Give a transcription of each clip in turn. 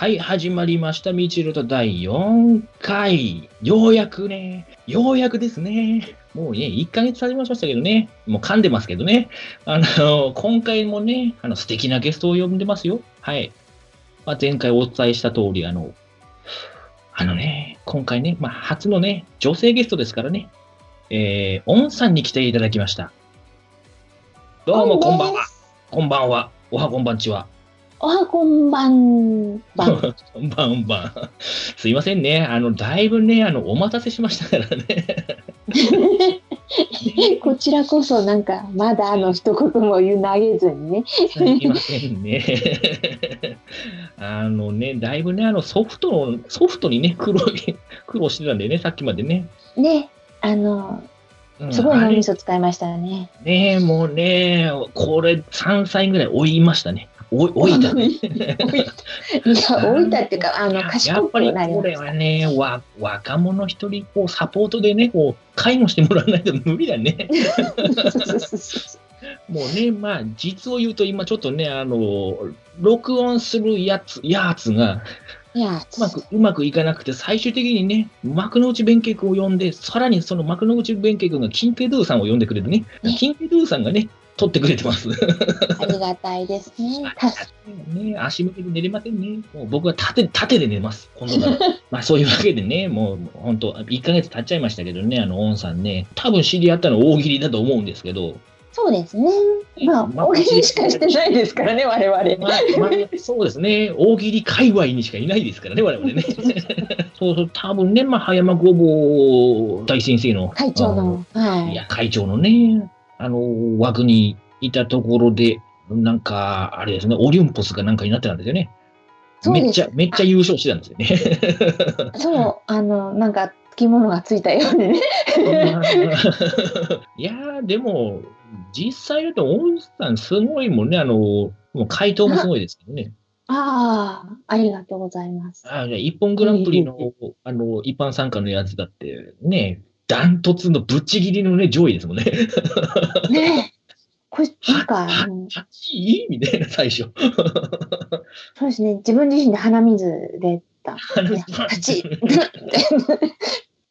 はい、始まりました。みちると第4回。ようやくね、ようやくですね。もうね、1ヶ月経ちましたけどね。もう噛んでますけどね。あの、今回もね、あの、素敵なゲストを呼んでますよ。はい。まあ、前回お伝えした通り、あの、あのね、今回ね、まあ、初のね、女性ゲストですからね。えー、オンさんに来ていただきました。どうも、こんばんは。こんばんは。おはこんばんちは。おはこんばんばん。こんばんばん。すいませんね。あの、だいぶね、あの、お待たせしましたからね。こちらこそなんかまだあの一言も言う投げずにね。すいませんね。あのね、だいぶね、あの、ソフトの、ソフトにね、苦労、苦労してたんでね、さっきまでね。ね、あの、うんすごい脳みそ使いましたね。ねもうね、これ3歳ぐらい追いましたね。追い、追いた ね。いや、置いたっていうか、あの、や賢やっぱりくなりこれました。はね、わ若者一人こうサポートでね、こう介護してもらわないと無理だね。もうね、まあ、実を言うと今ちょっとね、あの、録音するやつ、やつがいや、うまく、うまくいかなくて、最終的にね、幕の内弁慶君を呼んで、さらにその幕の内弁慶君がキンペドゥさんを呼んでくれるね。ねキンペドゥさんがね、撮ってくれてます。ありがたいですね。ね、足向けて寝れませんね。もう僕は縦縦で寝ます、今度から。まあそういうわけでね、もう本当、1ヶ月経っちゃいましたけどね、あの、オンさんね、多分知り合ったの大喜利だと思うんですけど、そうですね。まあ、大喜利しかしてないですからね、我々。まあ、まあ、そうですね、大喜利界隈にしかいないですからね、我々ね。そうそう、多分ね、まあ、葉山ごぼう大先生の、会長の。はいい。や、会長のね、あの、枠にいたところで、なんか、あれですね、オリンポスがなんかになってたんですよね。めっちゃ、めっちゃ優勝してたんですよね。そう、あの、なんか、つきものがついたようにね。いやー、でも、実際だと、オンさんすごいもんね、あの、もう回答もすごいですけどね。ああ、ありがとうございます。あじゃあ一本グランプリの、あの、一般参加のやつだって、ね、ダントツのぶっちぎりのね、上位ですもんね。ねえ。これ、なんか、あの8位みたいな、最初。そうですね。自分自身で鼻水出た。八。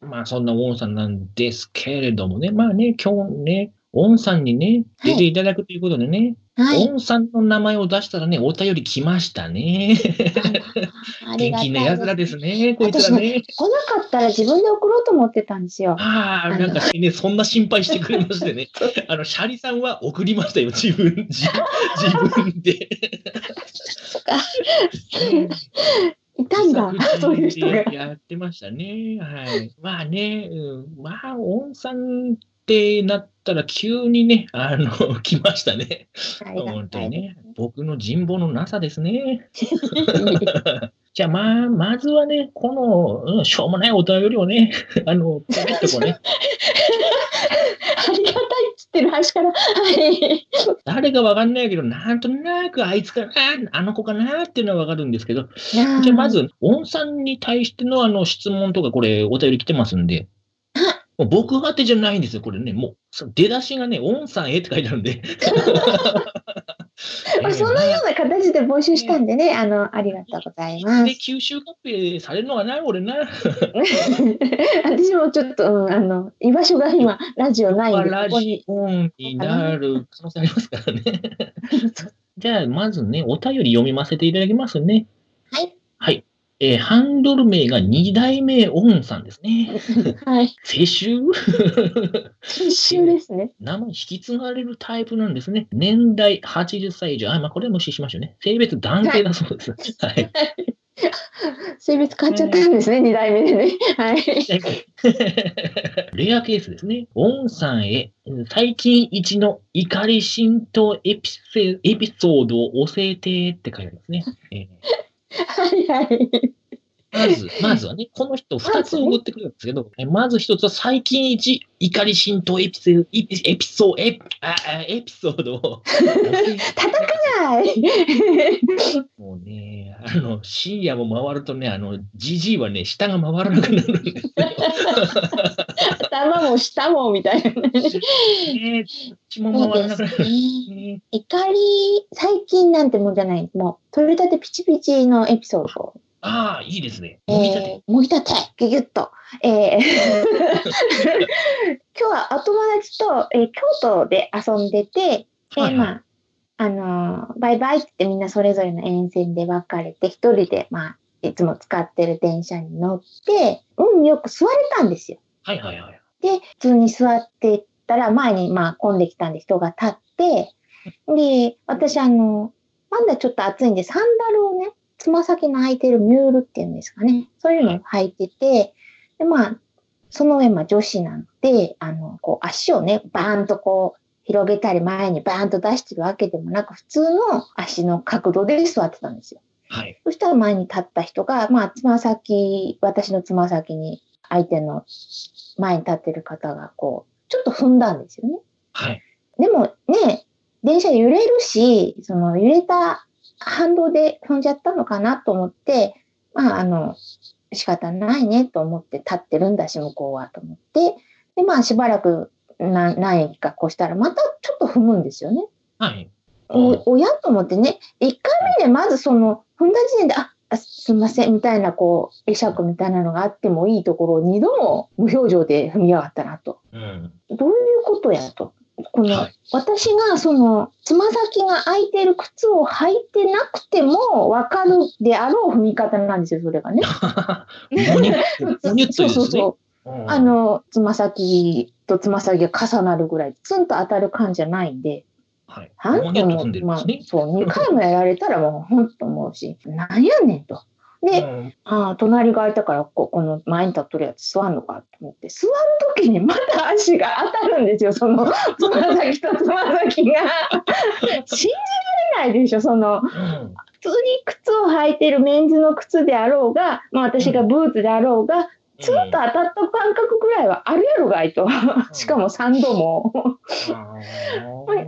まあ、そんなウォンさんなんですけれどもね、まあね、今日ね、ウォンさんにね、出ていただくということでね、はい。ウォンさんの名前を出したらね、お便り来ましたね。ありが元気なやつらですね、こいつらね。来なかったら自分で送ろうと思ってたんですよ。ああ、なんかね、そんな心配してくれましてね。あの、シャリさんは送りましたよ、自分、自 自分で。そっか。いたんだ、そういう人が。やってましたね。はい。まあね、うん、まあ、温さんってなったら急にね、あの、来ましたね。本当にね。僕の人望のなさですね。じゃあ、まあ、まずはね、この、うんしょうもないお便りをね、あの、ポケッとこうね、ありがたいっつってる端から。はい。誰かわかんないけど、なんとなくあいつかな、あの子かなっていうのはわかるんですけど、じゃじゃあま、ず、オンさんに対してのあの質問とか、これ、お便り来てますんで、もう僕宛てじゃないんですよ、これね。もう、出だしがね、オンさんへって書いてあるんで。まあ、そのような形で募集したんでね、あの、ありがとうございま。です吸収合併されるのかな、俺な。私もちょっと、うんあの、居場所が今、ラジオないんで、ラジ。オンになる可能性ありますからね。じゃあ、まずね、お便り読みませていただきますね。はい。はい。えーハンドル名が2代目オンさんですね。はい。世襲？一周ですね。名前引き継がれるタイプなんですね。年代80歳以上。あ、まあ、これは無視しましょうね。性別男性だそうです。はい。性別変わっちゃったんですね、二代目でね。はい。レアケースですね。オンさんへ、最近一の怒り浸透エピセエピソードを教えてって書いてありますね。えーはいはい。まず、まずはね、この人2つ送ってくるんですけど、えまず1つは最近一怒り浸透エピソード、エピエピソード、エピああエピソードを叩かない。もうね、あの、深夜も回るとね、あの、じじいはね、下が回らなくなるんですよ。頭も下もみたいなね。ね、こっちも回らなくなる。ねね。怒り、最近なんてもんじゃない。もう、取れたてピチピチのエピソード。ああ、いいですね。えもぎたて。ー、もぎたて、ギュギュッと。えー 今日はお友達と、えー京都で遊んでて、で、はいはいまあ、あのーバイバイって言ってみんなそれぞれの沿線で別れて、一人で、まあ、いつも使ってる電車に乗って、運よく座れたんですよ。はいはいはい。で、普通に座ってったら、前にまあ混んできたんで人が立って、で、私あの、まだちょっと暑いんで、サンダルをね、つま先の履いてるミュールっていうんですかね。そういうのを履いてて、で、まあ、その上、まあ女子なんで、あの、こう足をね、バーンとこう、広げたり前にバーンと出してるわけでもなく、普通の足の角度で座ってたんですよ。はい。そしたら前に立った人が、まあ、つま先、私のつま先に相手の前に立ってる方が、こう、ちょっと踏んだんですよね。はい。でもね、電車揺れるし、その揺れた反動で踏んじゃったのかなと思って、まあ、あの、仕方ないねと思って立ってるんだし、向こうはと思って、で、まあ、しばらくな何駅か越したら、またちょっと踏むんですよね。はい。お、親と思ってね、1回目でまずその、踏んだ時点で、あ、あすみません、みたいな、こう、会釈みたいなのがあってもいいところを2度も無表情で踏みやがったなと。うん。どういうことやと。この、はい私がその、つま先が空いてる靴を履いてなくても分かるであろう踏み方なんですよ、それがね。そう。そうそう。うんあ、の、つま先とつま先が重なるぐらい、ツンと当たる感じじゃないんで、はい。はモニュット踏んでんまあそう、2回もやられたらもうほんと思うし、なんやねんと。で、うんああ、隣が空いたからこ、この前に立っとるやつ座んのかと思って、座るときにまた足が当たるんですよ、その、つま先とつま先が。信じられないでしょ、その、うん普通に靴を履いてるメンズの靴であろうが、まあ私がブーツであろうが、ツンと当たった感覚ぐらいはあるやろがいと。しかも3度も。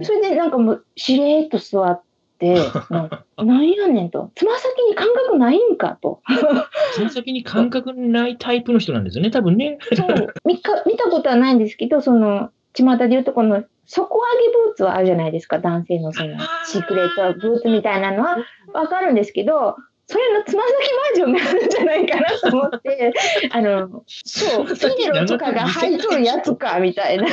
それでなんかもう、しれーっと座って、なんかなんやねんと。つま先に感覚ないんかと。その先に感覚ないタイプの人なんですよね、多分ね。そう見か見たことはないんですけど、その、巷で言うとこの底上げブーツはあるじゃないですか、男性のそのシークレットブーツみたいなのはわかるんですけど、それのつま先バージョンがあるんじゃないかなと思って、あの、そう、フィネロとかが履いとるやつか、みたいな。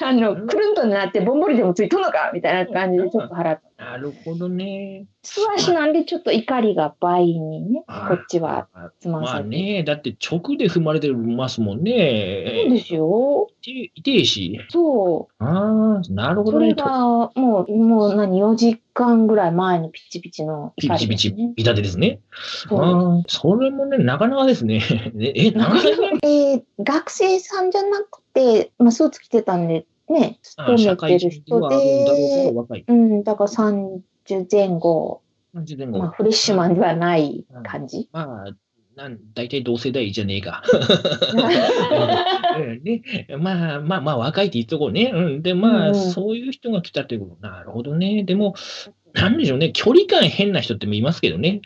あの、くるんとなってボンボリでもついとんのか、みたいな感じでちょっと払って。なるほどね。素足なんでちょっと怒りが倍にね、あこっちはつままあ先。ね、だって直で踏まれてますもんそうね。ですよ。い痛いし。そう。ああ、なるほどね。それが、もう、もう何、4時間ぐらい前にピチピチのピチピチね。、痛手ですね。そうそれもね、なかなかですね。え、え何歳ぐらいえー学生さんじゃなくて、まあ、スーツ着てたんで、ね、勤めてる人で。うん、だから30前後、30前後。まあ、フレッシュマンではない感じ。まあ、なん大体同世代じゃねえか。うんね、まあまあまあ、若いって言っとこうね。うん、で、まあ、うんそういう人が来たということ。なるほどね。でも、なんでしょうね、距離感変な人ってもいますけどね。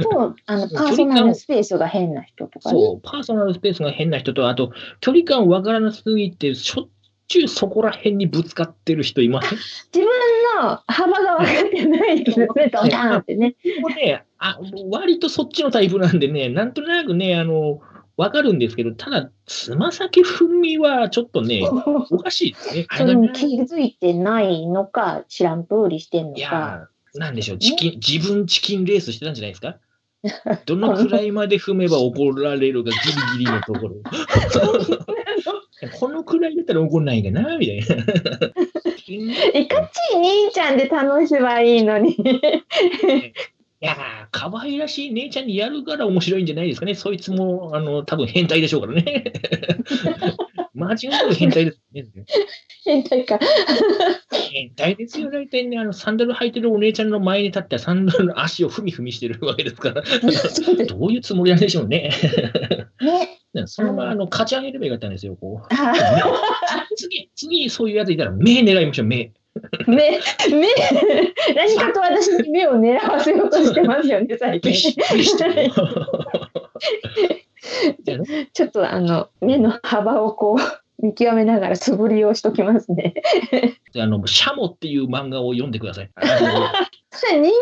そう、あの、パーソナルスペースが変な人とかね。そう、パーソナルスペースが変な人と、あと、距離感わからなすぎて、しょっちゅうそこら辺にぶつかってる人いません？自分の幅が分かってない人ですね、ドカーンってね。ねあ、割とそっちのタイプなんでね、なんとなくね、あの、わかるんですけど、ただ、つま先踏みはちょっとね、おかしいですね。あそれ気づいてないのか、知らんぷりしてんのいか。やー、なんでしょう、チキン、自分チキンレースしてたんじゃないですか？どのくらいまで踏めば怒られるかギリギリのところ。このくらいだったら怒んないかなみたいな。いかちい兄ちゃんで楽しめばいいのに。いやー、可愛らしい姉ちゃんにやるから面白いんじゃないですかね。そいつも、あの、多分変態でしょうからね。間違いなく変態ですね。変態か。変態ですよ、大体ね。あの、サンダル履いてるお姉ちゃんの前に立ってサンダルの足を踏み踏みしてるわけですから。どういうつもりなんでしょうね。ね。そのまま、あの、勝ち上げればよかったんですよ、こう。あ次、次、そういうやついたら、目狙いましょう、目。目、目、何かと私に目を狙わせようとしてますよね、最近。ちょっとあの、目の幅をこう、見極めながら素振りをしときますね。あの、シャモっていう漫画を読んでください。あそれ人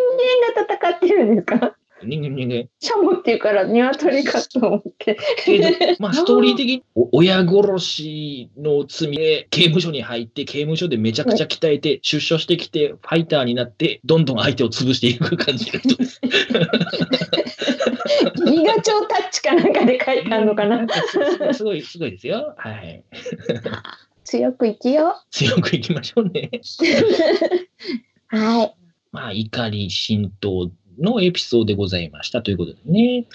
間が戦ってるんですか？の人間、人間。シャモっていうから鶏かと思って。まあ、ストーリー的に、お親殺しの罪で刑務所に入って、刑務所でめちゃくちゃ鍛えて、出所してきて、ファイターになって、どんどん相手を潰していく感じの人です。ギガチョウタッチかなんかで書いてあるのかな。すすごい、すごいですよ。はい。強く生きよ強くいきましょうね。う。はい。まあ、怒り浸透のエピソードでございましたということでね。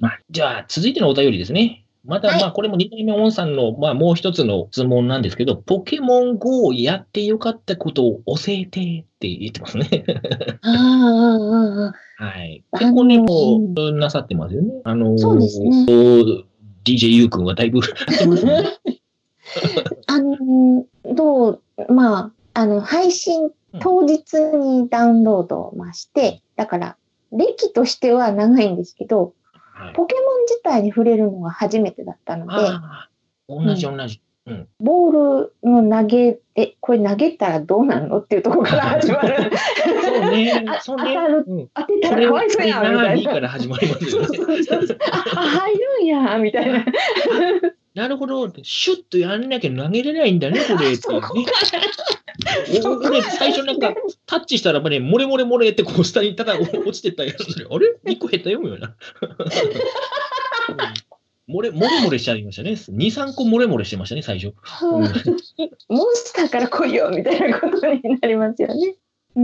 まあ、じゃあ、続いてのお便りですね。また、はいまあ、これも2代目オンさんの、まあ、もう一つの質問なんですけど、ポケモン GO をやってよかったことを教えてって言ってますね。ああ、ああ、はい。結構ね、もう、なさってますよね。あのー、そうですねそう DJ ゆうくんはだいぶ。あの、どう、まあ、あの、配信当日にダウンロードをまして、だから、歴としては長いんですけど、はい、ポケモン自体に触れるのが初めてだったので、同じ同じ。ボールの投げ、え、これ投げたらどうなるのっていうところから 始まる。そうねあ、そうね。当てたらかわいそうやんみたいな。から始まりますよね。あ、あ入るんや、みたいな。なるほど。シュッとやんなきゃ投げれないんだね、これ。そこいうね。おこれ最初なんかタッチしたらね、漏れ漏れ漏れってこう下にただ 落ちてったやつで、あれ ?1 個減ったよみたいな。うん漏れ、漏れ漏れしちゃいましたね。2、3個漏れ漏れしてましたね、最初。うんモンスターから来いよ、みたいなことになりますよね。うー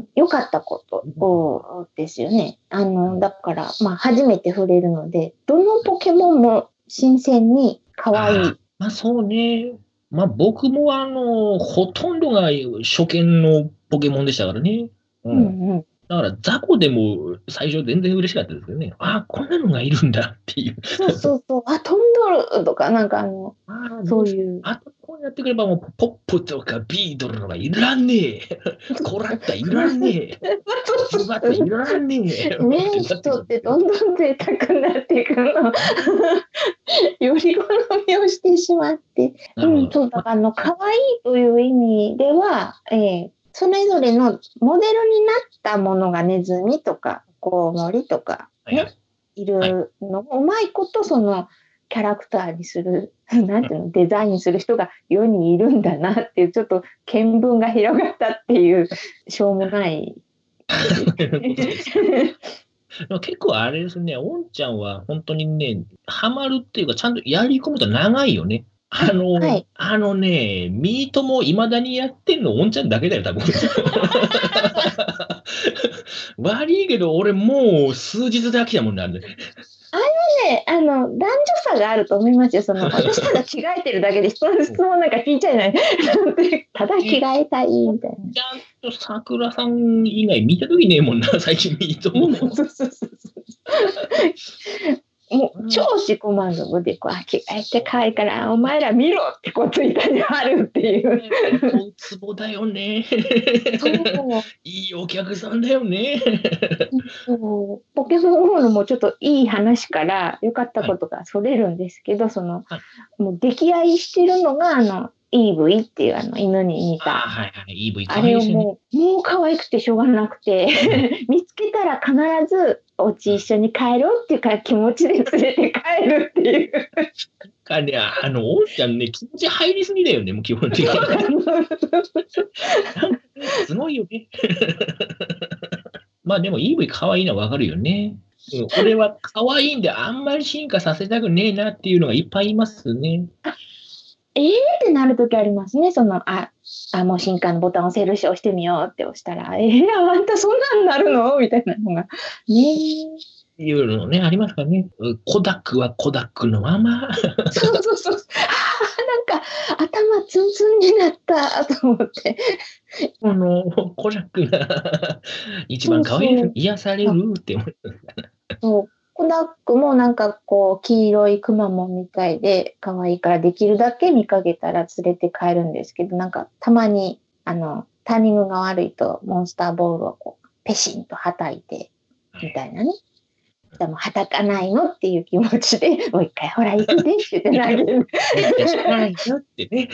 ん、良かったことをですよね。あの、だから、まあ、初めて触れるので、どのポケモンも新鮮に可愛い。まあそうね。まあ僕もあの、ほとんどが初見のポケモンでしたからね。う。うんうん。だから雑魚でも最初全然嬉しかったですけどね。ああ、こんなのがいるんだっていう。そうそうそう。あ、飛んどるとか、なんかあの、ああ、そういう。あとこうやってくればもうポップとかビートルとかいらんねえ。コラッタいらんねえ。ズバッタいらんねえ。ね人ってどんどん贅沢になっていくの。より好みをしてしまって。うん、そう、だから、あの、可愛いという意味では、えーそれぞれのモデルになったものがネズミとか、コウモリとか、はいはいね、いるのを、うまいこと、その、キャラクターにする、なんていうの、デザインする人が世にいるんだなっていう、ちょっと見聞が広がったっていう、しょうもない。結構あれですね、おんちゃんは本当にね、ハマるっていうか、ちゃんとやり込むと長いよね。あの、はいあのね、ミートも未だにやってんの、おんちゃんだけだよ、多分。悪いけど、俺もう数日で飽きたもんなんで。ね、あの、男女差があると思いますよ。その、私ただ着替えてるだけで人の 質問なんか聞いちゃいない。ただ着替えたい、みたいな。ちゃんと桜さん以外見たときねえもんな、最近ミートも。もう超自己満足でこうあ着替えて可愛いからお前ら見ろってこうツイッターに貼るっていう。ツボだよね。いいお客さんだよね。そうポケモン GO のもうちょっといい話から良かったことがそれるんですけど、その、はもう出来合いしてるのがあの EV っていうあの犬に似あた。はいはい、EV あれを。もう、もう可愛くてしょうがなくて、見つけたら必ず、お家一緒に帰ろうっていうか気持ちで連れて帰るっていう。かね、あの、おんちゃんね、気持ち入りすぎだよね、もう基本的に。すごいよね。まあでも EV 可愛いのはわかるよね。うん俺は可愛いんであんまり進化させたくねえなっていうのがいっぱいいますね。ってなるときありますね。その、あ、あ、もう新刊のボタン押せるし、押してみようって押したら、えー、あんたそんなんなるの？みたいなのが。ねいうのね、ありますからね。うコダックはコダックのまま。え。そうそうそう。あーなんか、頭ツンツンになったと思って。このコダックが一番可愛いそうそう癒されるって思います。そう。コダックもなんかこう、黄色いクマモンみたいで、可愛いからできるだけ見かけたら連れて帰るんですけど、なんかたまに、あの、タイミングが悪いと、モンスターボールをこう、ペシンと叩いて、みたいなね。でも、はたかないのっていう気持ちで、もう一回、ほら、行くでって言って投げる。しかないよって ね。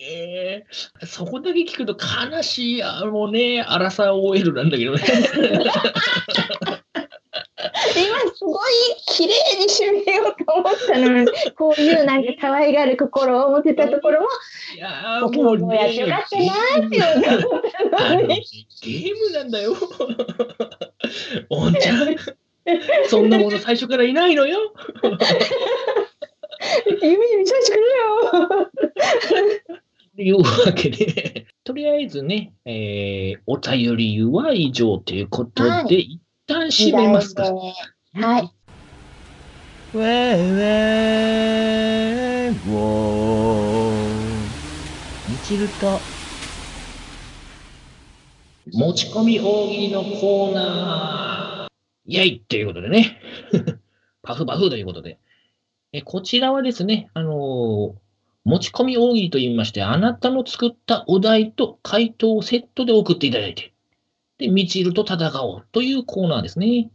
ねそこだけ聞くと悲しい、あのね、アラサー OL なんだけどね。今すごい綺麗に締めようと思ったのに、こういうなんか可愛がる心を持ってたところも、いやもうもやってよかったなって思ったあののに。ゲームなんだよ。おんちゃん、そんなもの最初からいないのよ。夢見させてくれよ。というわけで、とりあえずね、えー、お便りは以上ということで、はい一旦締めますか。はい。ウェーウェーウォーみちると持ち込み大喜利のコーナー、イェイということでね、パフパフということで、えこちらはですね、あのー持ち込み大喜利と言いまして、あなたの作ったお題と回答をセットで送っていただいて、で、みちると戦おうというコーナーですね。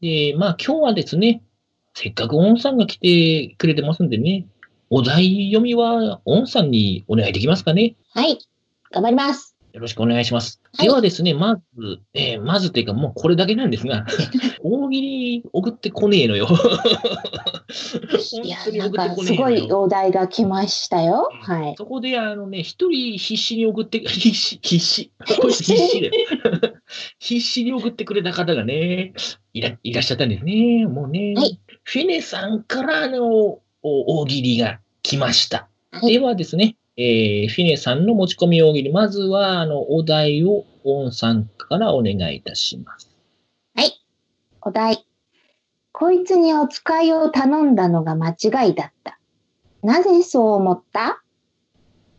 で、まあ今日はですね、せっかくオンさんが来てくれてますんでね、お題読みはオンさんにお願いできますかね。はい。頑張ります。よろしくお願いします。はいではですね、まず、えーまずというか、もうこれだけなんですが、大喜利送ってこねえのよ。いやなんかすご。いお題が来ましたよ。はい。そこで、あのね、一人必死に送って、必死、必死。必死だよ。必死に送ってくれた方がね、いらいらっしゃったんですね。もうね、はいフェネさんからのお大喜利が来ました。はいではですね、えーフィネさんの持ち込み大喜利、まずは、あの、お題を、オンさんからお願いいたします。お題。こいつにお使いを頼んだのが間違いだった。なぜそう思った？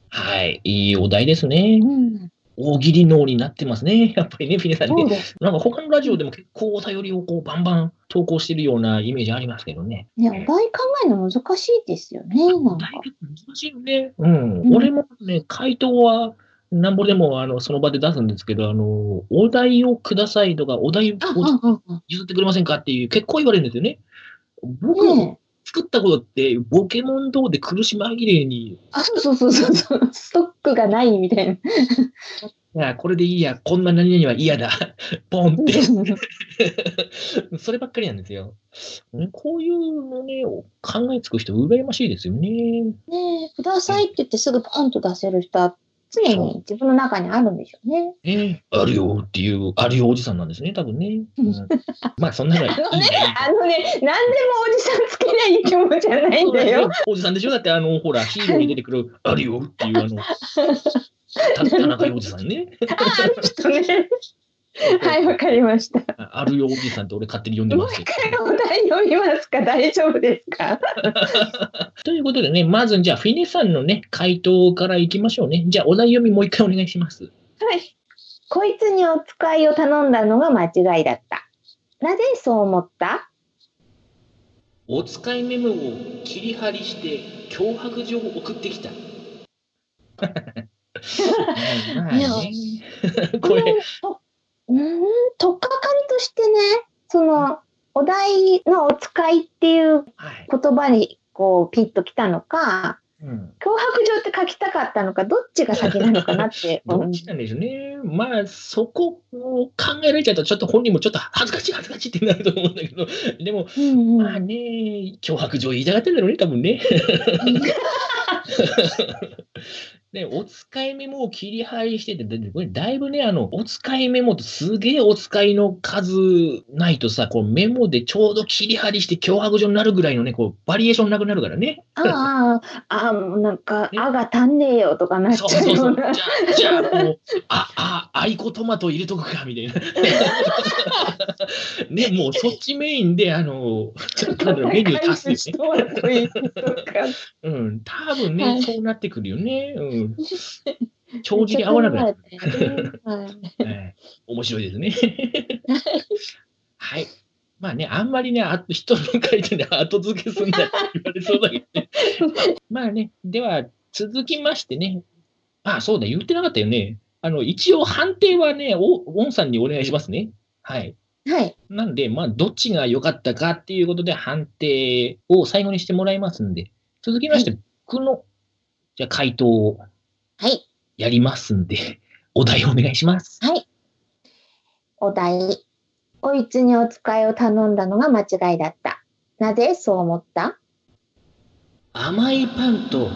はい、いいお題ですね。うん。大喜利脳になってますね。やっぱりね、フィネさんね。なんか他のラジオでも結構お便りをこうバンバン投稿してるようなイメージありますけどね。ね、お題考えるの難しいですよね。なんか難しいよね。うん。うん俺もね、回答は、なんぼでもあのその場で出すんですけど、あの、お題をくださいとか、お題を譲ってくれませんかっていう、結構言われるんですよね。僕も。作ったことって、ポケモン GO で苦し紛れに、あ、そうそうそうそう。ストックがないみたいな。いや、これでいいや、こんな何々は嫌だ、ポンって、そればっかりなんですよ。ねこういうのね、考えつく人、羨ましいですよね。ねえ、くださいって言ってすぐポンと出せる人は常に自分の中にあるんでしょうね。ねあるよっていう、あるよおじさんなんですね、多分ね。う んまあ、そんなのはいいんだいいんだあのね、何でもおじさんつけない生き物じゃないんだよ。おじさんでしょ？だって、あの、ほら、ヒーローに出てくる、あるよっていう、あの、た田中おじさんね。あ、あの人ね。はい、わかりました。あるよおじさんって俺勝手に呼んでもうます一けど。回お題読みますか？大丈夫ですか？ということでね、まずじゃあ、フィネさんのね、回答からいきましょうね。じゃあ、お題読みもう一回お願いします。はい。こいつにお使いを頼んだのが間違いだった。なぜそう思った？お使いメモを切り張りして、脅迫状を送ってきた。まあね、これ、とうーん、とっかかりとしてね、その、お題のお使いっていうはい。言葉にこうピッときたのか、うん。脅迫状って書きたかったのか、どっちが先なのかなって。どっちなんでしょうね。まあ、そこを考えられちゃうと、ちょっと本人もちょっと恥ずかしい、恥ずかしいってなると思うんだけど、でも、うんうんまあね、脅迫状言いたがってんだろうね、多分ね。ね、お使いメモを切り張りしてて、だこれだいぶね、あの、お使いメモってすげえお使いの数ないとさ、こうメモでちょうど切り張りして脅迫状になるぐらいのね、こう、バリエーションなくなるからね。ああ、ああ、なんか、ねあが足んねえよとかなっちゃうそうそう。ような。じゃあ、じゃあもう、あ、あ、アイコトマト入れとくか、みたいな。ね、もうそっちメインで、あの、なんだろうメニュー足すよね。うん、多分ね、はいそうなってくるよね。うん。帳尻合わなくなっはいはい面白いですね。はい。まあね、あんまりね、あ人の書いてね、後付けすんなって言われそうだけどね。まあね、では、続きましてね。あ、そうだ、言ってなかったよね。あの、一応判定はね、お、ウォンさんにお願いしますね。はい。はい。なんで、まあ、どっちが良かったかっていうことで判定を最後にしてもらいますんで、続きまして、僕の、じゃあ回答をはい。やりますんで、お題お願いします。はい。お題。おいつにお使いを頼んだのが間違いだった。なぜそう思った？甘いパンと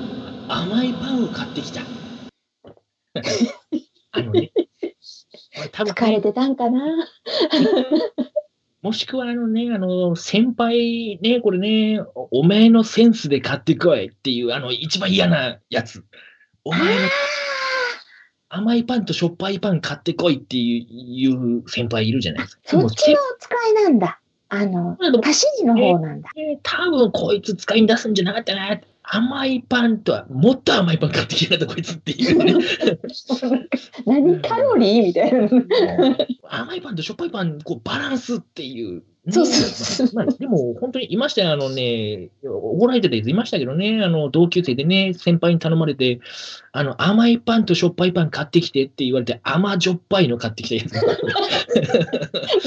甘いパンを買ってきた。あのね、多分疲れてたんかな？もしくはあのね、あの、先輩ね、これね、おお前のセンスで買ってこいっていう、あの、一番嫌なやつ。お前の甘いパンとしょっぱいパン買ってこいっていういう先輩いるじゃないですか。そっちのお使いなんだ。あの、足し字の方なんだ。ね多分こいつ使いに出すんじゃなかったな。甘いパンとは、もっと甘いパン買ってきやがったこいつっていうね。何カロリーみたいな。甘いパンとしょっぱいパン、こうバランスっていう。ねそうそうそうまあまあでも本当にいましたよ、あのね、怒られてたやついましたけどね、あの同級生でね、先輩に頼まれて、あの甘いパンとしょっぱいパン買ってきてって言われて、甘じょっぱいの買ってきたやつ。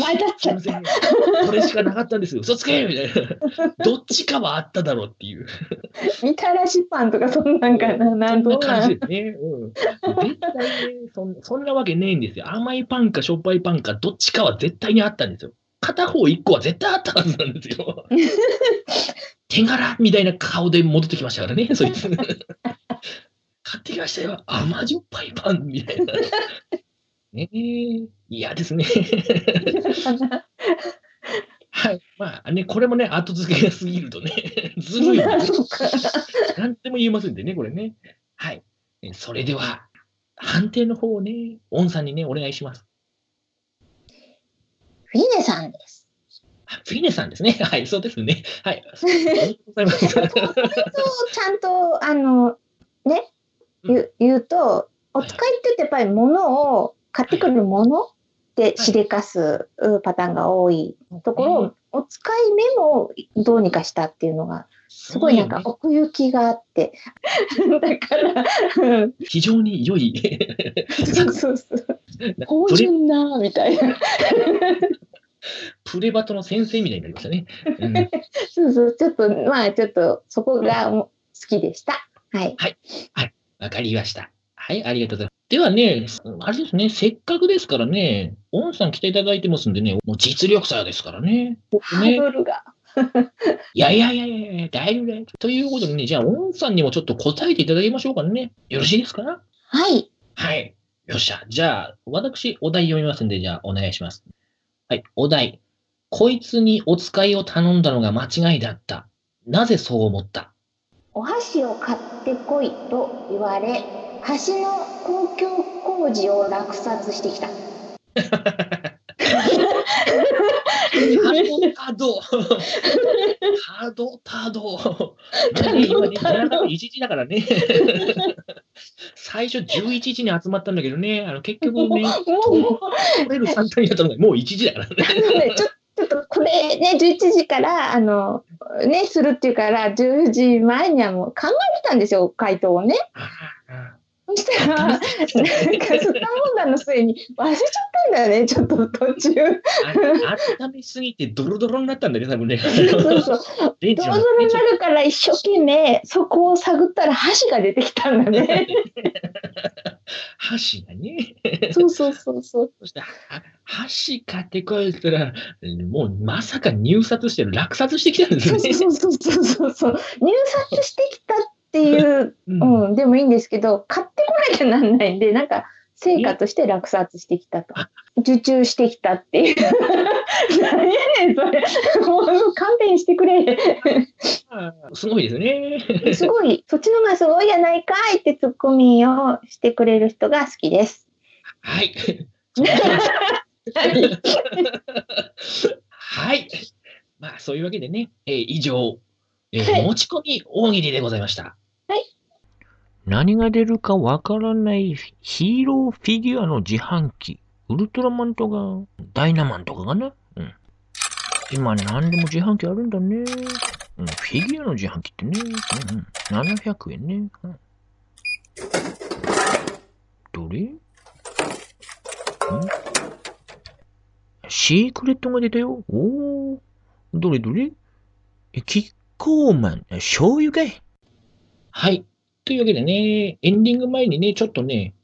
前だっすいません、これしかなかったんですよ、嘘つけみたいな。どっちかはあっただろうっていう。みたらしパンとかそんなんかな。なんそんなとな感じですね。うん。絶対ねそん、そんなわけねえんですよ。甘いパンかしょっぱいパンか、どっちかは絶対にあったんですよ。片方一個は絶対あったはずなんですよ。手柄みたいな顔で戻ってきましたからね、そいつ。買ってきましたよ。甘じょっぱいパンみたいな。ねえ、嫌ですね。はい。まあね、これもね、後付けが過ぎるとね、ずるいよね。そうか。なんとも言えませんでね、これね。はい。えそれでは、判定の方をね、オンさんにね、お願いします。フィーネさんです。あフィーネさんですね。はい、そうですね。はい。ありがとうございます。そうちゃんと、あの、ね、言う言うと、お使いって言ってやっぱり物を、買ってくるものでしでかすうパターンが多いところを、お使い目もどうにかしたっていうのが、すごいなんか奥行きがあって。だから、うん非常に良い。そうそうそう。芳醇な、みたいな。プレバトの先生みたいになりましたね。うんそうそう、ちょっと、まあちょっと、そこが好きでした。はい。わかりました。はい、ありがとうございます。ではね、あれですね、せっかくですからね、オンさん来ていただいてますんでね、もう実力者ですからね。ハねードルが。いやいやいやいや大丈夫だよ。ということでね、じゃあ、オンさんにもちょっと答えていただきましょうかね。よろしいですか？はい。はい。よっしゃ。じゃあ、私、お題読みますんで、じゃあ、お願いします。はい。お題。こいつにお使いを頼んだのが間違いだった。なぜそう思った？お箸を買ってこいと言われ、橋の公共工事を落札してきた。ハド、ハド、ハド。まあね、今ね、夜中の1時だからね。最初11時に集まったんだけどね、あの結局ね、もう、取れる3単になったのがもう1時だからね。ねちょちょっとこれね、11時から、あの、ね、するっていうから、10時前にはもう考えてたんですよ、回答をね。そしたら、なんか、すったもんだの末に忘れちゃったんだよね、ちょっと途中。あ温めすぎてドロドロになったんだね、多分ね。そうそう。ドロドロになるから一生懸命そこを探ったら箸が出てきたんだね。箸がね。そうそうそうそう。そして、は箸買ってこいって言ったら、もうまさか入札してる、落札してきたんですそうよね。そうそうそうそうそう。入札してきたっていう、うんうん、でもいいんですけど、買ってこなきゃなんないんで、なんか、成果として落札してきたと。受注してきたっていう。何やねん、それ。もう勘弁してくれ。すごいですね。すごい、そっちの方がすごいやないかいってツッコミをしてくれる人が好きです。はい。はい。まあ、そういうわけでね、えー以上、えーはい持ち込み大喜利でございました。何が出るかわからないヒーローフィギュアの自販機。ウルトラマンとか、ダイナマンとかがね。うん。今何でも自販機あるんだね。うん、フィギュアの自販機ってね。うんうん。700円ね。うん、どれ？ん。シークレットが出たよ。おー。どれどれ？キッコーマン、醤油かい？はい。というわけでね、エンディング前にね、ちょっとね、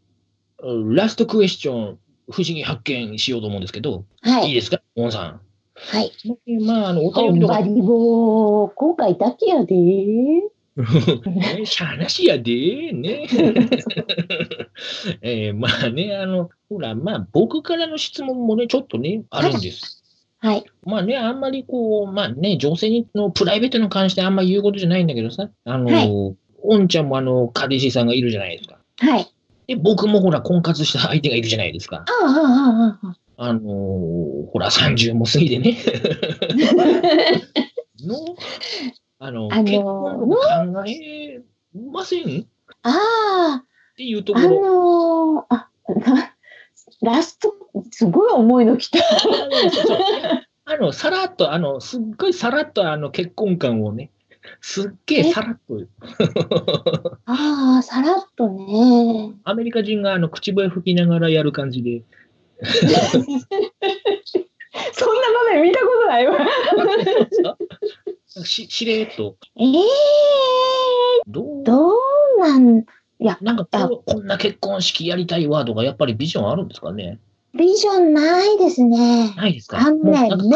ラストクエスチョン、不思議発見しようと思うんですけど、、はいい。いですか、モンさん。はい。まあ、あの、おほ便りとか、もう、今回だけやで。ね、しゃあなしやで、ね。えーまあね、あの、ほら、まあ、僕からの質問もね、ちょっとね、あるんです。はい。まあね、あんまりこう、まあね、女性のプライベートに関してあんまり言うことじゃないんだけどさ、あの、はいおんちゃんもあの、彼氏さんがいるじゃないですか。はい。で、僕もほら、婚活した相手がいるじゃないですか。ああ、ああ、ああ。あのーほら、30も過ぎてね。の、あの、あのー結婚の考えません？っあていうとあ、あころ。のー、あ、なラスト、すごい重いの来た。あの、さらっと、あの、すっごいさらっと、あの、結婚観をね、すっげえさらっと、ああ、さらっとね。アメリカ人があの口笛吹きながらやる感じで、そんな場面見たことないわ。ししれっと、ええどう？どうなん、いや、なんかこんな結婚式やりたいわとか、やっぱりビジョンあるんですかね？ビジョンないですね。ないですか？あのね、めんど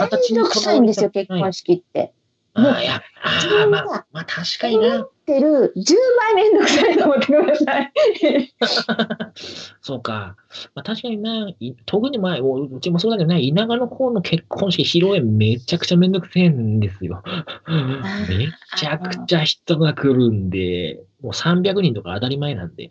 くさいんですよ、結婚式って。りたくないあや、ああ、まあ、まあ、確かにな。ってる10倍めんどくさいと思ってください。そうか。まあ、確かにな、い特にまあ、おうちもそうだけどな、田舎の方の結婚式、披露宴めちゃくちゃめんどくせえんですよ。めちゃくちゃ人が来るんで、もう300人とか当たり前なんで。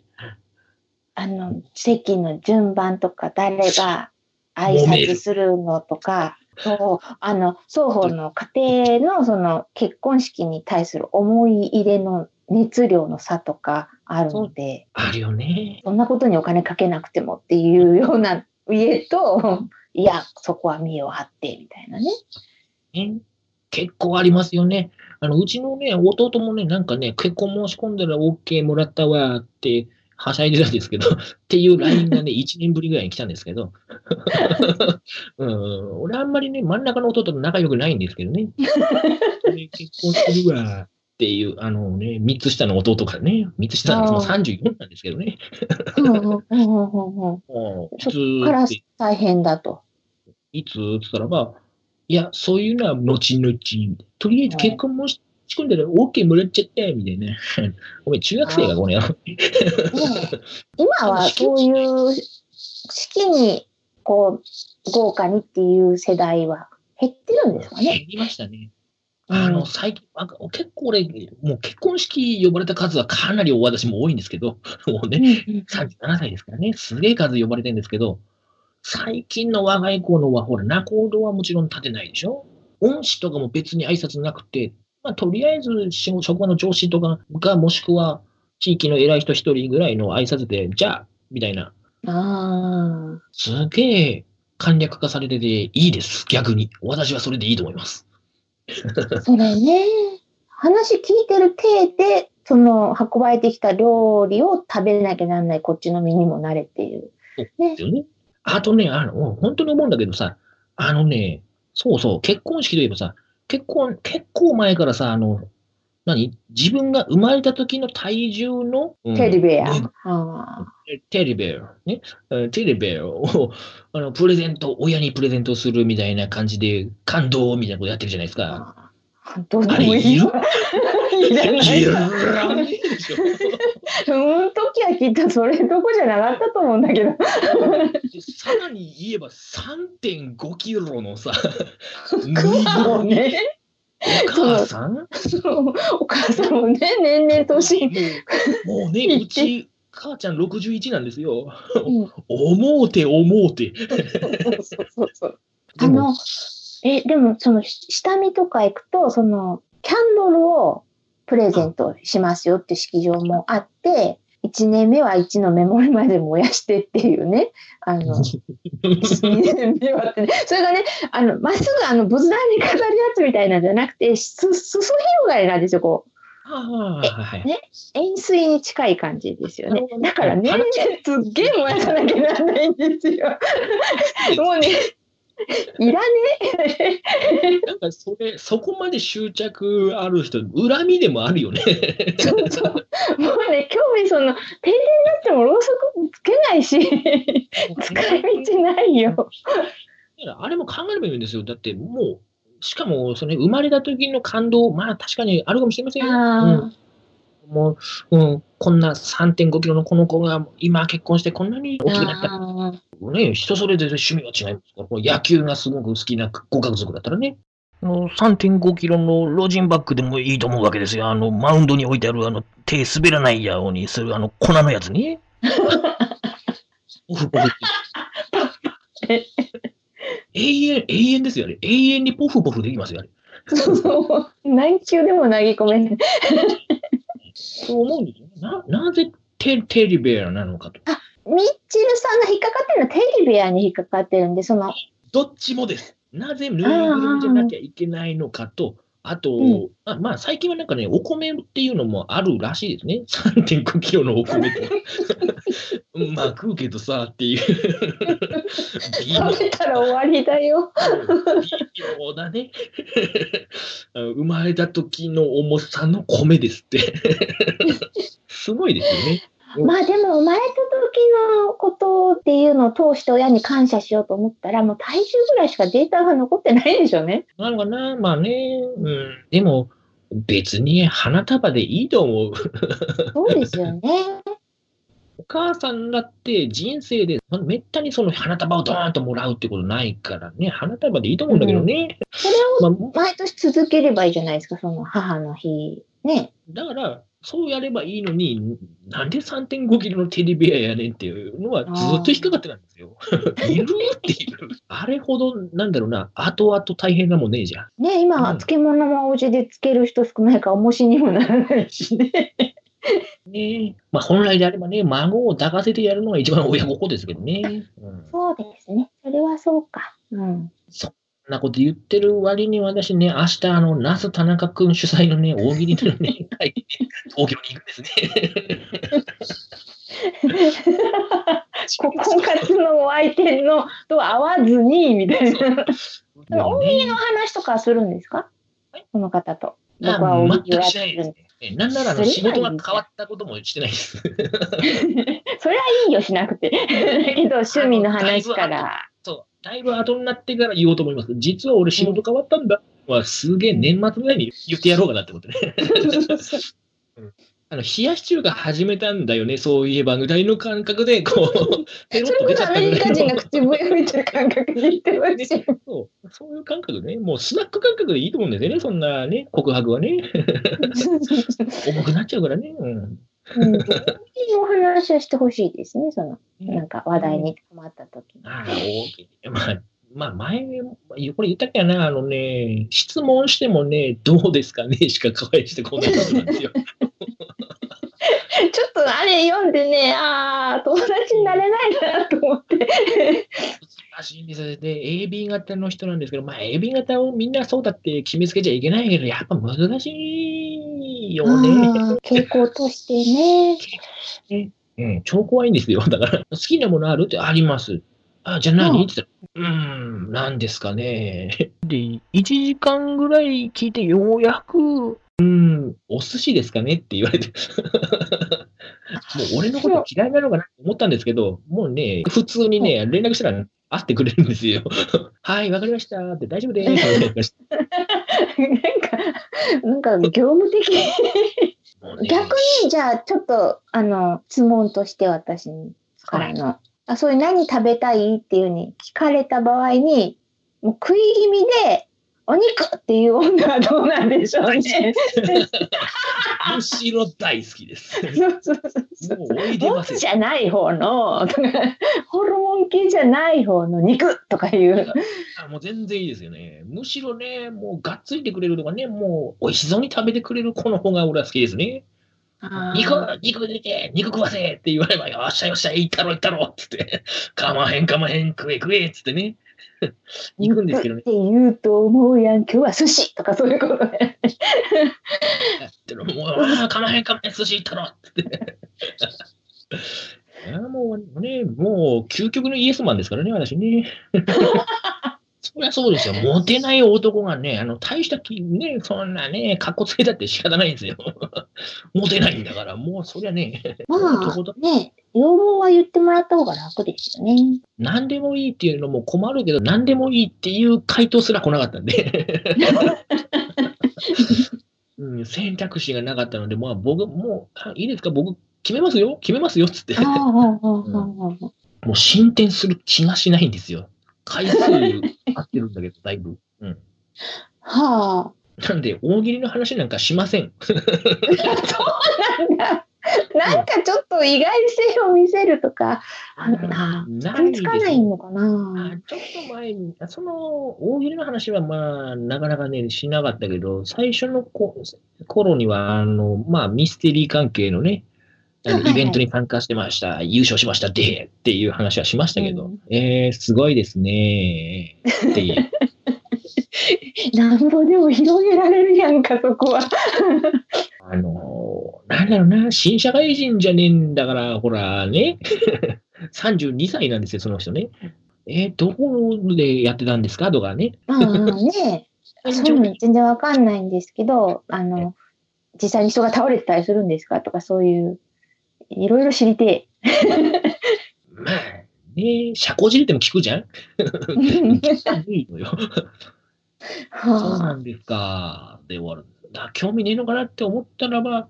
あの、席の順番とか、誰が挨拶するのとか、そう、あの、双方の家庭のその結婚式に対する思い入れの熱量の差とかあるので、あるよね。そんなことにお金かけなくてもっていうような 家と、いや、そこは見栄を張って、みたいなね。ね結構ありますよね。あの、うちのね、弟もね、なんかね、結婚申し込んだら OK もらったわって、はしゃいでたんですけど、っていう LINE がね、1年ぶりぐらいに来たんですけど、うん、俺あんまりね、真ん中の弟と仲良くないんですけどね。で結婚するわっていう、あのね、3つ下の弟からね、3つ下のあー34なんですけどね。うんうんうんうんうんもうい そっつから大変だと。いつ？って言ったら？ば、いや、そういうのは後々。とりあえず結婚申し込んだら OK もらっちゃったみたいな。お前中学生がこの野郎。ね今はそういう式にこう豪華にっていう世代は減ってるんですかね。減りましたね。うんあの、最近、なんか結構俺、もう結婚式呼ばれた数はかなり私も多いんですけど、もうね、うんうん37歳ですからね、すげえ数呼ばれてるんですけど、最近の若い子のは、ほら、仲人はもちろん立てないでしょ恩師とかも別に挨拶なくて、まあ、とりあえず職場の上司とかが、もしくは地域の偉い人一人ぐらいの挨拶で、じゃあ、みたいな、あすげえ簡略化されてていいです、逆に。私はそれでいいと思います。あ、それね。話聞いてる体で、その運ばれてきた料理を食べなきゃなんないこっちの身にもなれっていう。ですよね。あとね、あの、本当に思うんだけどさ、あのね、そうそう、結婚式といえばさ、結婚、結構前からさ、あの、何？自分が生まれた時の体重の、うんテレビや。ねあテレビね、えテレビをあのプレゼント、親にプレゼントするみたいな感じで、感動みたいなことやってるじゃないですか。あどうでもいいわ。いらないいわ。らねえでしょそ の時はきっとそれどこじゃなかったと思うんだけど。でさらに言えば3.5キロのさ、ぬいもうね、お母さん？そうお母さんもね、年々年、もうもうね、うち、母ちゃん61なんですよ。うん。思うて思うて。そうそうそうあの、え、でもその下見とか行くと、そのキャンドルをプレゼントしますよって式場もあって、1年目は1のメモリまで燃やしてっていうね、あの、2年目はってね、それがね、あの、まっすぐあの仏壇に飾るやつみたいなんじゃなくて、す、すす広がりなんですよ、こう。ああはいね円錐に近い感じですよね。だからねはい、すっげえ燃やさなきゃならないんですよ。もうね、いらねなんかそれ、そこまで執着ある人、恨みでもあるよね。え。そうそう。もうね、興味その、停電になってもろうそくつけないし、使い道ないよ。あれも考えればいいんですよ。だってもう、しかも、その生まれた時の感動、まあ確かにあるかもしれませんよ。あうん、もう、うん、こんな3.5キロのこの子が今結婚してこんなに大きくなった。あね、人それぞれ趣味は違いますから、野球がすごく好きなご家族だったらね。あの3.5キロのロジンバッグでもいいと思うわけですよ。あの、マウンドに置いてある、あの、手滑らないようにする、あの、粉のやつに。ポフポフって。永遠、永遠ですよね。永遠にポフポフできますよ、あれ。そうそう。何球でも投げ込める。そう思うんですよね。な、なぜテテリベアなのかと。ミッチルさんが引っかかってるのはテレビアに引っかかってるんで、その、どっちもです。なぜぬいぐるみじゃなきゃいけないのかと、あと、うんあまあ最近はなんかね、お米っていうのもあるらしいですね。3.5キロのお米と。う んまあ食うけどさっていう。食べたら終わりだよ。微妙だね。生まれた時の重さの米ですって。すごいですよね。まあでも生まれた時のことっていうのを通して親に感謝しようと思ったら、もう体重ぐらいしかデータが残ってないでしょうね。なのかな？まあね。うん。でも、別に花束でいいと思う。そうですよね。お母さんだって人生でめったにその花束をドーンともらうってことないからね、花束でいいと思うんだけどね。それをまあ、毎年続ければいいじゃないですか、その母の日。ね。だから、そうやればいいのに、なんで3.5キロのテディベアやねんっていうのはずっと引っかかってたんですよ。いるっていう。あれほど、なんだろうな、後々大変なもんねえじゃん。ね、今はうん漬物もお家で漬ける人少ないから、重しにもならないしね。ねまあ本来であればね、孫を抱かせてやるのが一番親孝行ですけどね。う んそうですね。それはそうか。うん。そんなこと言ってる割に私ね、明日、あの、那須田中君主催のね、大喜利のね、会に 東京に行くんですね。こ婚活のお相手のと会わずに、みたいな。大喜利の話とかするんですか？この方と。僕は大喜利をやってるんで。えなんならあの仕事が変わったこともしてないです。それはいいよ、しなくて。だけど、趣味の話から。だいぶ後になってから言おうと思います。実は俺仕事変わったんだ。はすげえ年末ぐらいに言ってやろうかなってことね。あの、冷やし中華始めたんだよね、そういえばぐらいの感覚で、こう、ペロッと出ちゃったぐらいメリカ人がの。口笛吹いてる感覚で言ってますよ。そうそういう感覚ね、もうスナック感覚でいいと思うんですよね、そんなね、告白はね。重くなっちゃうからね。うん。うんお話はしてほしいですね、その、なんか話題に困った時に。ああ、大きい。まあ、まあ、前、これ言ったっけな、あのね、質問してもね、どうですかねしか返してこないことなんですよ。ちょっとあれ読んでね、ああ、友達になれないなと思って。難しいんですよ。で、AB 型の人なんですけど、まあ、AB 型をみんなそうだって決めつけちゃいけないけど、やっぱ難しいよね。傾向としてね。うん、超怖いんですよ。だから、好きなものあるってあります。あ、じゃあ何、って言ったら、うーん、何ですかね。で、1時間ぐらい聞いてようやく、うん、お寿司ですかねって言われて。もう俺のこと嫌いなのかなと思ったんですけど、もうね、普通にね、連絡したら会ってくれるんですよ。はい、わかりましたって大丈夫です。なんか、なんか業務的。もうね逆に、じゃあ、ちょっと、あの、質問として私からの、あ、そういう何食べたいっていうふうに聞かれた場合に、もう食い気味で、お肉っていう女はどうなんでしょうね。むしろ大好きです。そうそうそうもうおいでボますよ。ツじゃない方の、ホルモン系じゃない方の肉とかいう。あもう全然いいですよね。むしろね、もうがっついてくれるとかね、もう美味しそうに食べてくれる子の方が俺は好きですね。肉、肉出て、肉食わせって言われば、よっしゃよっしゃ、いったろいったろっつって、かまへんかまへん、食え食えっつってね。行くんですけどねっ。て言うと思うやん、今日は寿司とかそういうことね。でももう、ああ、かまへんかまへん、寿司行ったろって。いやもうね、もう究極のイエスマンですからね、私ね。そりゃそうですよ。モテない男がね、あの、大したき、ね、そんなね、格好つけたって仕方ないんですよ。モテないんだから、もうそりゃね、まあ、ね、要望は言ってもらった方が楽ですよね。何でもいいっていうのも困るけど、何でもいいっていう回答すら来なかったんで。うん、選択肢がなかったので、まあ僕、もう、あいいですか？僕、決めますよ決めますよっつって。もう進展する気がしないんですよ。回数合ってるんだけど、だいぶ。うん。はあ。なんで、大喜利の話なんかしません。そうなんだ。なんかちょっと意外性を見せるとか、あな思いつかないのかあな。ちょっと前に、その大喜利の話はまあ、なかなかね、しなかったけど、最初のこ頃には、あの、まあ、ミステリー関係のね、イベントに参加してました、優勝しましたで、っていう話はしましたけど、うんえー、すごいですね、っていう。なんぼでも広げられるやんか、そこは。あのーなんだろうな、新社会人じゃねえんだから、ほらね、32歳なんですよ、その人ね。えーどこでやってたんですか？とかね。うんうん、ね ういうの全然わかんないんですけど、あの、実際に人が倒れてたりするんですか？とか、そういう、いろいろ知りてまあ、ね、社交辞令でも聞くじゃん？え。いいのよ。そうなはんですか。で終わる。だ興味ねえのかなって思ったらば、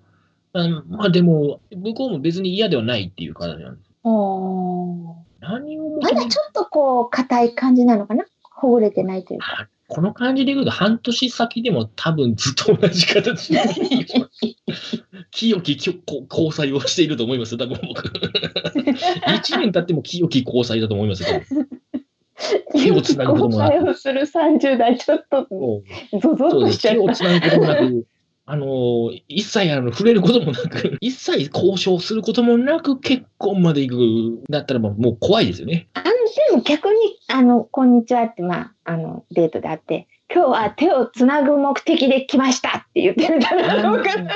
うんまあでも、向こうも別に嫌ではないっていう感じなんです。何をまだちょっとこう、硬い感じなのかな？ほぐれてないというか。あこの感じで言うと、半年先でも多分ずっと同じ形で 清ききょこ交際をしていると思いますよ、多分僕。1年経っても清き交際だと思いますよ。多分手をつなぐこともなくをする30代、ちょっと、ゾゾッ。としちゃう手を。つなぐこともなく、あのー一切あの触れることもなく、一切交渉することもなく、結婚まで行くだったらもうもう怖いですよね。あの、でも逆に、あの、こんにちはって、まあ、あの、デートであって、今日は手をつなぐ目的で来ましたって言ってみたらどうかな。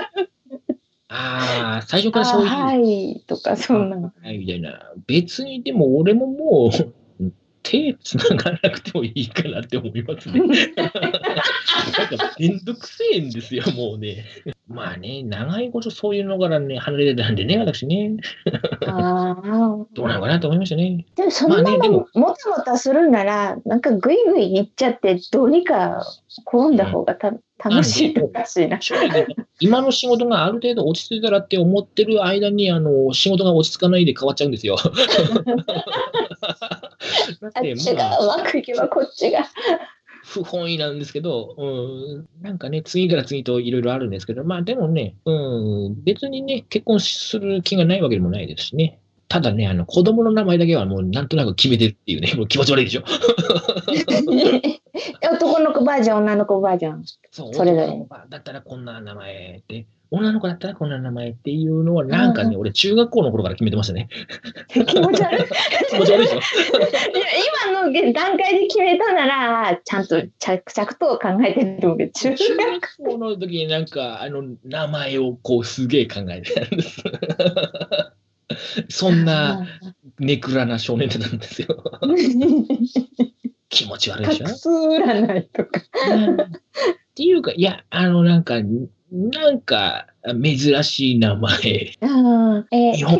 ああ、最初かあらそういう。はい、とか、そんなの。はい、みたいな。別に、でも俺ももう、手つながなくてもいいかなって思いますね。なんか、めんどくせえんですよ、もうね。まあね、長いことそういうのからね、離れてたんでね、私ね。ああ。どうなのかなと思いましたね。でも、そのまままあねでももたもたするなら、なんかグイグイ行っちゃって、どうにか転んだ方がた楽しいとかしいな。正直、今の仕事がある程度落ち着いたらって思ってる間に、あの、仕事が落ち着かないで変わっちゃうんですよ。だって、あっちまあ、がうまくいけばこっちが。不本意なんですけど、うん、なんかね、次から次といろいろあるんですけど、まあでもね、うん、別にね、結婚する気がないわけでもないですしね。ただね、あの、子供の名前だけはもうなんとなく決めてるっていうね、もう気持ち悪いでしょ。子バージョン、女の子バージョン。そう、それぞれだったらこんな名前って、女の子だったらこんな名前っていうのは、なんかね、俺中学校の頃から決めてましたね。気持ち悪い。いや、気持ち悪いでしょ？今の段階で決めたなら、ちゃんと着々と考えてると思うけど、中学校の時になんか、あの、名前をこうすげえ考えてたんです。そんな、ネクラな少年だったんですよ。気持ち悪いでしょ？画。数占いとか。っていうか、いや、あの、なんか、なんか、珍しい名前。うんえーキラキラじゃな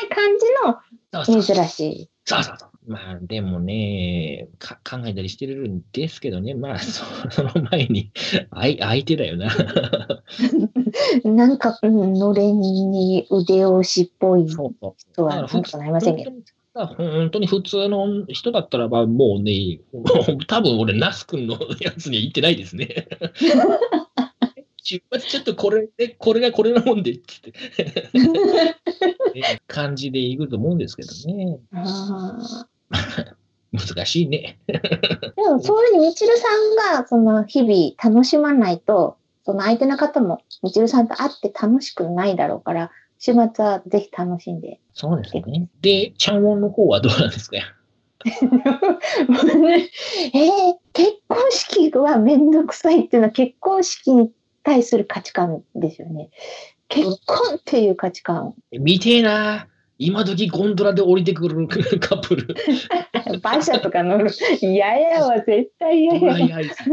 い感じの珍しい。そうそうそう。まあ、でもね、か考えたりしてるんですけどね、まあ、そ その前に、相相手だよな。なんか、うん、のれんに腕押しっぽいそうそう。人はなんとかなりませんけど。ど。本当に普通の人だったらば、もうね、多分俺、ナス君のやつには言ってないですね。出発ちょっとこれで、これがこれなもんでって 感じでいくと思うんですけどね。あ難しいね。ーでも、そういうみちるさんが、その、日々楽しまないと、その相手の方も、みちるさんと会って楽しくないだろうから、週末はぜひ楽しんで。そうですね。で、チャンウォンの方はどうなんですか？もうねえー結婚式はめんどくさいっていうのは結婚式に対する価値観ですよね。結婚っていう価値観。見てえな。今時ゴンドラで降りてくるカップル。馬車とか乗る。嫌やわ、絶対嫌やイアイス。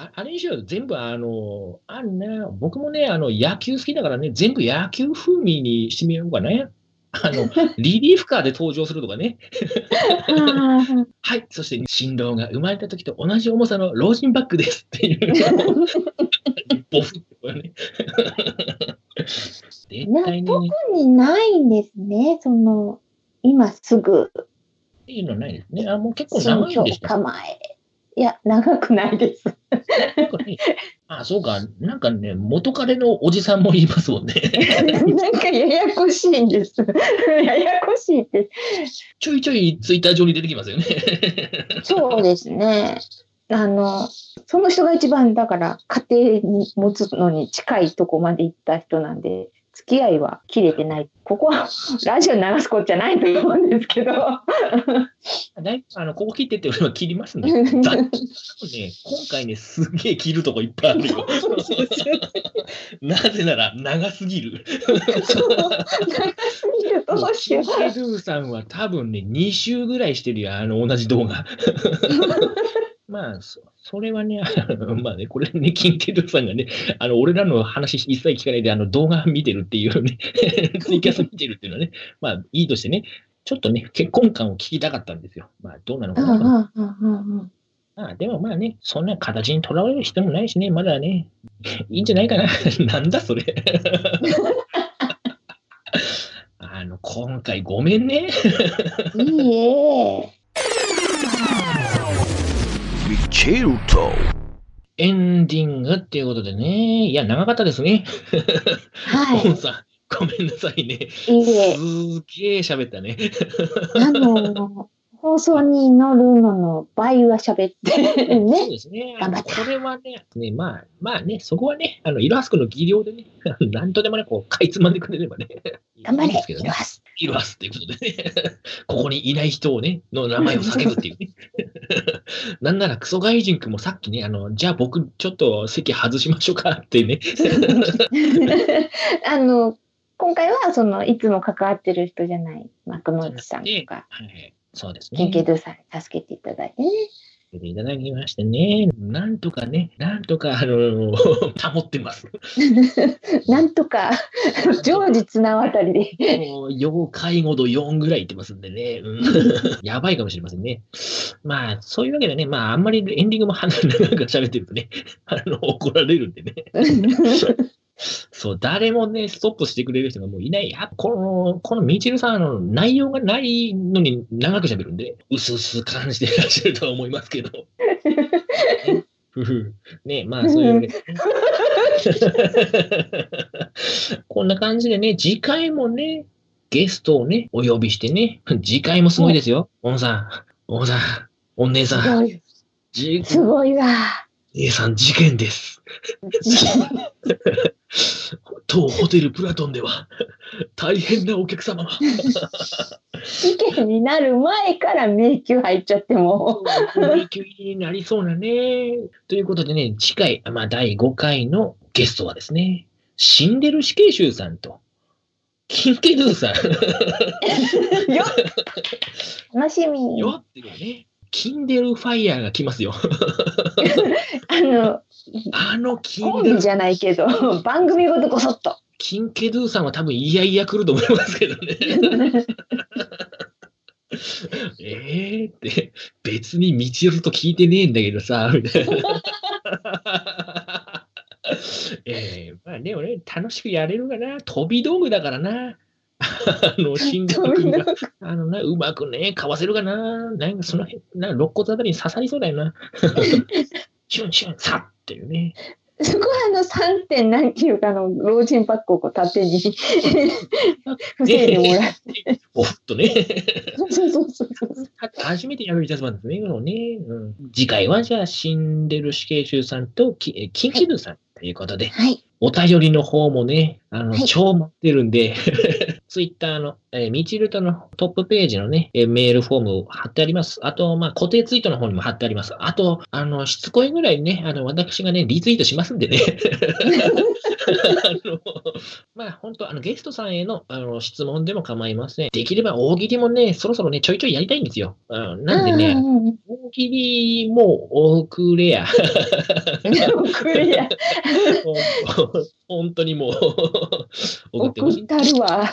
ああれにしようよ全部あの、あんな、僕もね、あの、野球好きだからね、全部野球風味にしてみようかね。あの、リリーフカーで登場するとかね。あはい、そして、新郎が生まれた時と同じ重さの老人バッグですっていうのを。ボフってこれね。絶な対に、特ね、にないんですね。その、今すぐ、っていうのはないですね。あ、もう結構長いんでした。構え。いや、長くないです。あ、そうか。なんかね、元彼のおじさんも言いますもんね。なんかややこしいんです。ややこしいって。ちょいちょいツイッター上に出てきますよね。そうですね。あの、その人が一番だから家庭に持つのに近いとこまで行った人なんで、付き合いは切れてない。ここはラジオに流すことじゃないと思うんですけど。あの、ここ切ってって俺は切りますね。だね、今回ね、すげえ切るとこいっぱいあるよ。なぜなら、長すぎる。長すぎるどうしよう。キンケドゥさんは多分ね、2週ぐらいしてるよ、あの、同じ動画。まあ、そそれはね、まあね、これね、キンケドゥさんがね、あの、俺らの話一切聞かないで、あの、動画見てるっていうね、ツイキャス見てるっていうのはね、まあ、いいとしてね、ちょっとね、結婚観を聞きたかったんですよ。まあ、どうなのかうんなまあ、でもまあね、そんな形にとらわれる必要もないしね、まだね、いいんじゃないかな。なんだそれ。あの、今回ごめんね。いいえ。ミチェルト。エンディングっていうことでね、いや、長かったですね。はポンさん、ごめんなさいね。い。いいえ。すげえ喋ったね。あの、放送に乗るのの倍は喋ってそうね。ですね。頑張ったこれはね、ねまあ、まあね、そこはね、あの、イロハスクの技量でね、なんとでもね、こう、かいつまんでくれればね。頑張れいいんですけどねイロ。ハス。イロハスっていうことでね、ここにいない人をね、の名前を叫ぶっていうね。なんならクソ外人君もさっきね、あの、じゃあ僕ちょっと席外しましょうかってね。あの、今回はその、いつも関わってる人じゃない、幕の内さんとか、はい、そうですね。キンケドゥさんに助けていただいてね。ていただきましてね、なんとかね、なんとか、あの、保ってます。なんとか、常時綱渡りで。もう、要介護度4ぐらいいってますんでね、うん、やばいかもしれませんね。まあ、そういうわけでね、まあ、あんまりエンディングも長く 喋ってるとね、あの、怒られるんでね。そう、誰もね、ストップしてくれる人がもういない。やこの、このミチルさん、あの、内容がないのに長く喋るんで、うすうす感じてらっしゃるとは思いますけど。ねふふねまあ、そういうわけで、こんな感じでね、次回もね、ゲストをね、お呼びしてね、次回もすごいですよ。おんさん、おんさん、お姉すさん、ごい、じすごいわ。姉さん事件です。当ホテルプラトンでは、大変なお客様が。事件になる前から迷宮入っちゃっても。迷宮になりそうなね。ということでね、次回、まあ、第5回のゲストはですね、死んでる死刑囚さんと、キンケドゥさん。よ楽しみ。よっていうね、キンデルファイヤーが来ますよ。あの、あのキコンデル、じゃないけど、番組ごとこそっと。キンケドゥさんは多分いやいや来ると思いますけどね。えーって、別に道よと聞いてねえんだけどさ、みたいな。えー、まあでもね、楽しくやれるかな。飛び道具だからな。あの、新庄君が、あのな、うまくね、かわせるかな。なんかその辺、な肋骨あたりに刺さりそうだよな。シュンシュン、さっていうね。そこはあの3点何キロかの老人パックをこう縦に防いでもらって。おっとね。そうそうそう初めてやるジャズバンですね。このねうん、次回はじゃあ死んでる死刑囚さんときえキンキさんということで、はい。お便りの方もね、あの、はい超待ってるんで、ツイッターの、えー、ミチルトのトップページのね、えーメールフォームを貼ってあります。あと、まあ、固定ツイートの方にも貼ってあります。あと、あの、しつこいぐらいね、あの、私がね、リツイートしますんでね。あの、まあ、本当あの、ゲストさんへの、あの、質問でも構いません。できれば大喜利もね、そろそろね、ちょいちょいやりたいんですよ。うん、なんでね、大喜利も遅れや。送るや。本当にもう、送ってほしい送ったるわ。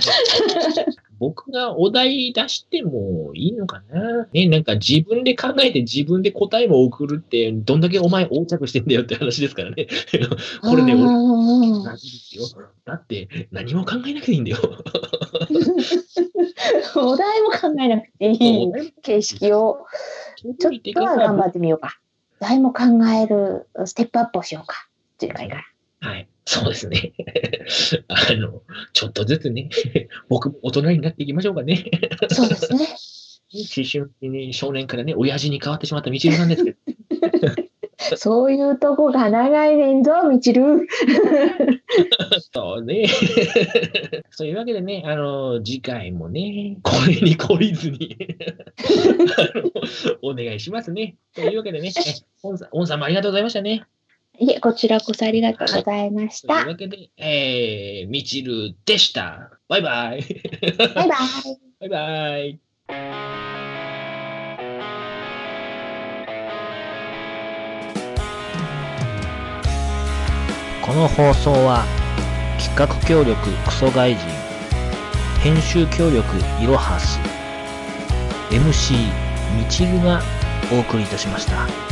僕がお題出してもいいのかな？ね、なんか自分で考えて自分で答えも送るって、どんだけお前横着してんだよって話ですからね。これね、同じですよ。だって、何も考えなくていいんだよ。お題も考えなくていい形式を、ちょっとは頑張ってみようか。お題も考えるステップアップをしようか。次回から。はい。そうですね。あの、ちょっとずつね、僕も大人になっていきましょうかね。そうですね。思春期に少年からね、親父に変わってしまったみちるさんですけど。そういうとこが長いねんぞ、みちる。そうね。そういうわけでね、あの、次回もね、これに懲りずにお願いしますね。というわけでね、えオンさん、オンさんもありがとうございましたね。いえ、こちらこそありがとうございました。というわけで、えー、みちるでした。バイバイ。バイバイ。バイバイ。この放送は企画協力クソ外人編集協力いろはす MC みちるがお送りいたしました。